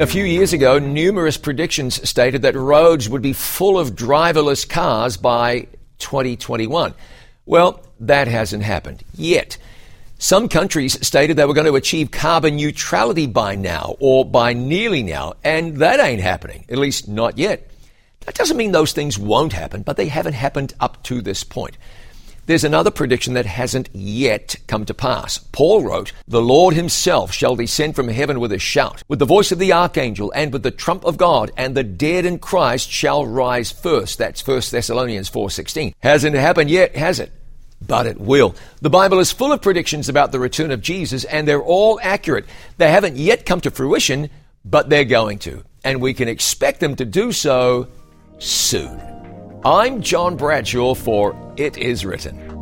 A few years ago, numerous predictions stated that roads would be full of driverless cars by 2021. Well, that hasn't happened yet. Some countries stated they were going to achieve carbon neutrality by now or by nearly now, and that ain't happening, at least not yet. That doesn't mean those things won't happen, but they haven't happened up to this point. There's another prediction that hasn't yet come to pass. Paul wrote, The Lord himself shall descend from heaven with a shout, with the voice of the archangel, and with the trump of God, and the dead in Christ shall rise first. That's 1 Thessalonians 4.16. Hasn't happened yet, has it? But it will. The Bible is full of predictions about the return of Jesus, and they're all accurate. They haven't yet come to fruition, but they're going to. And we can expect them to do so soon. I'm John Bradshaw for It Is Written.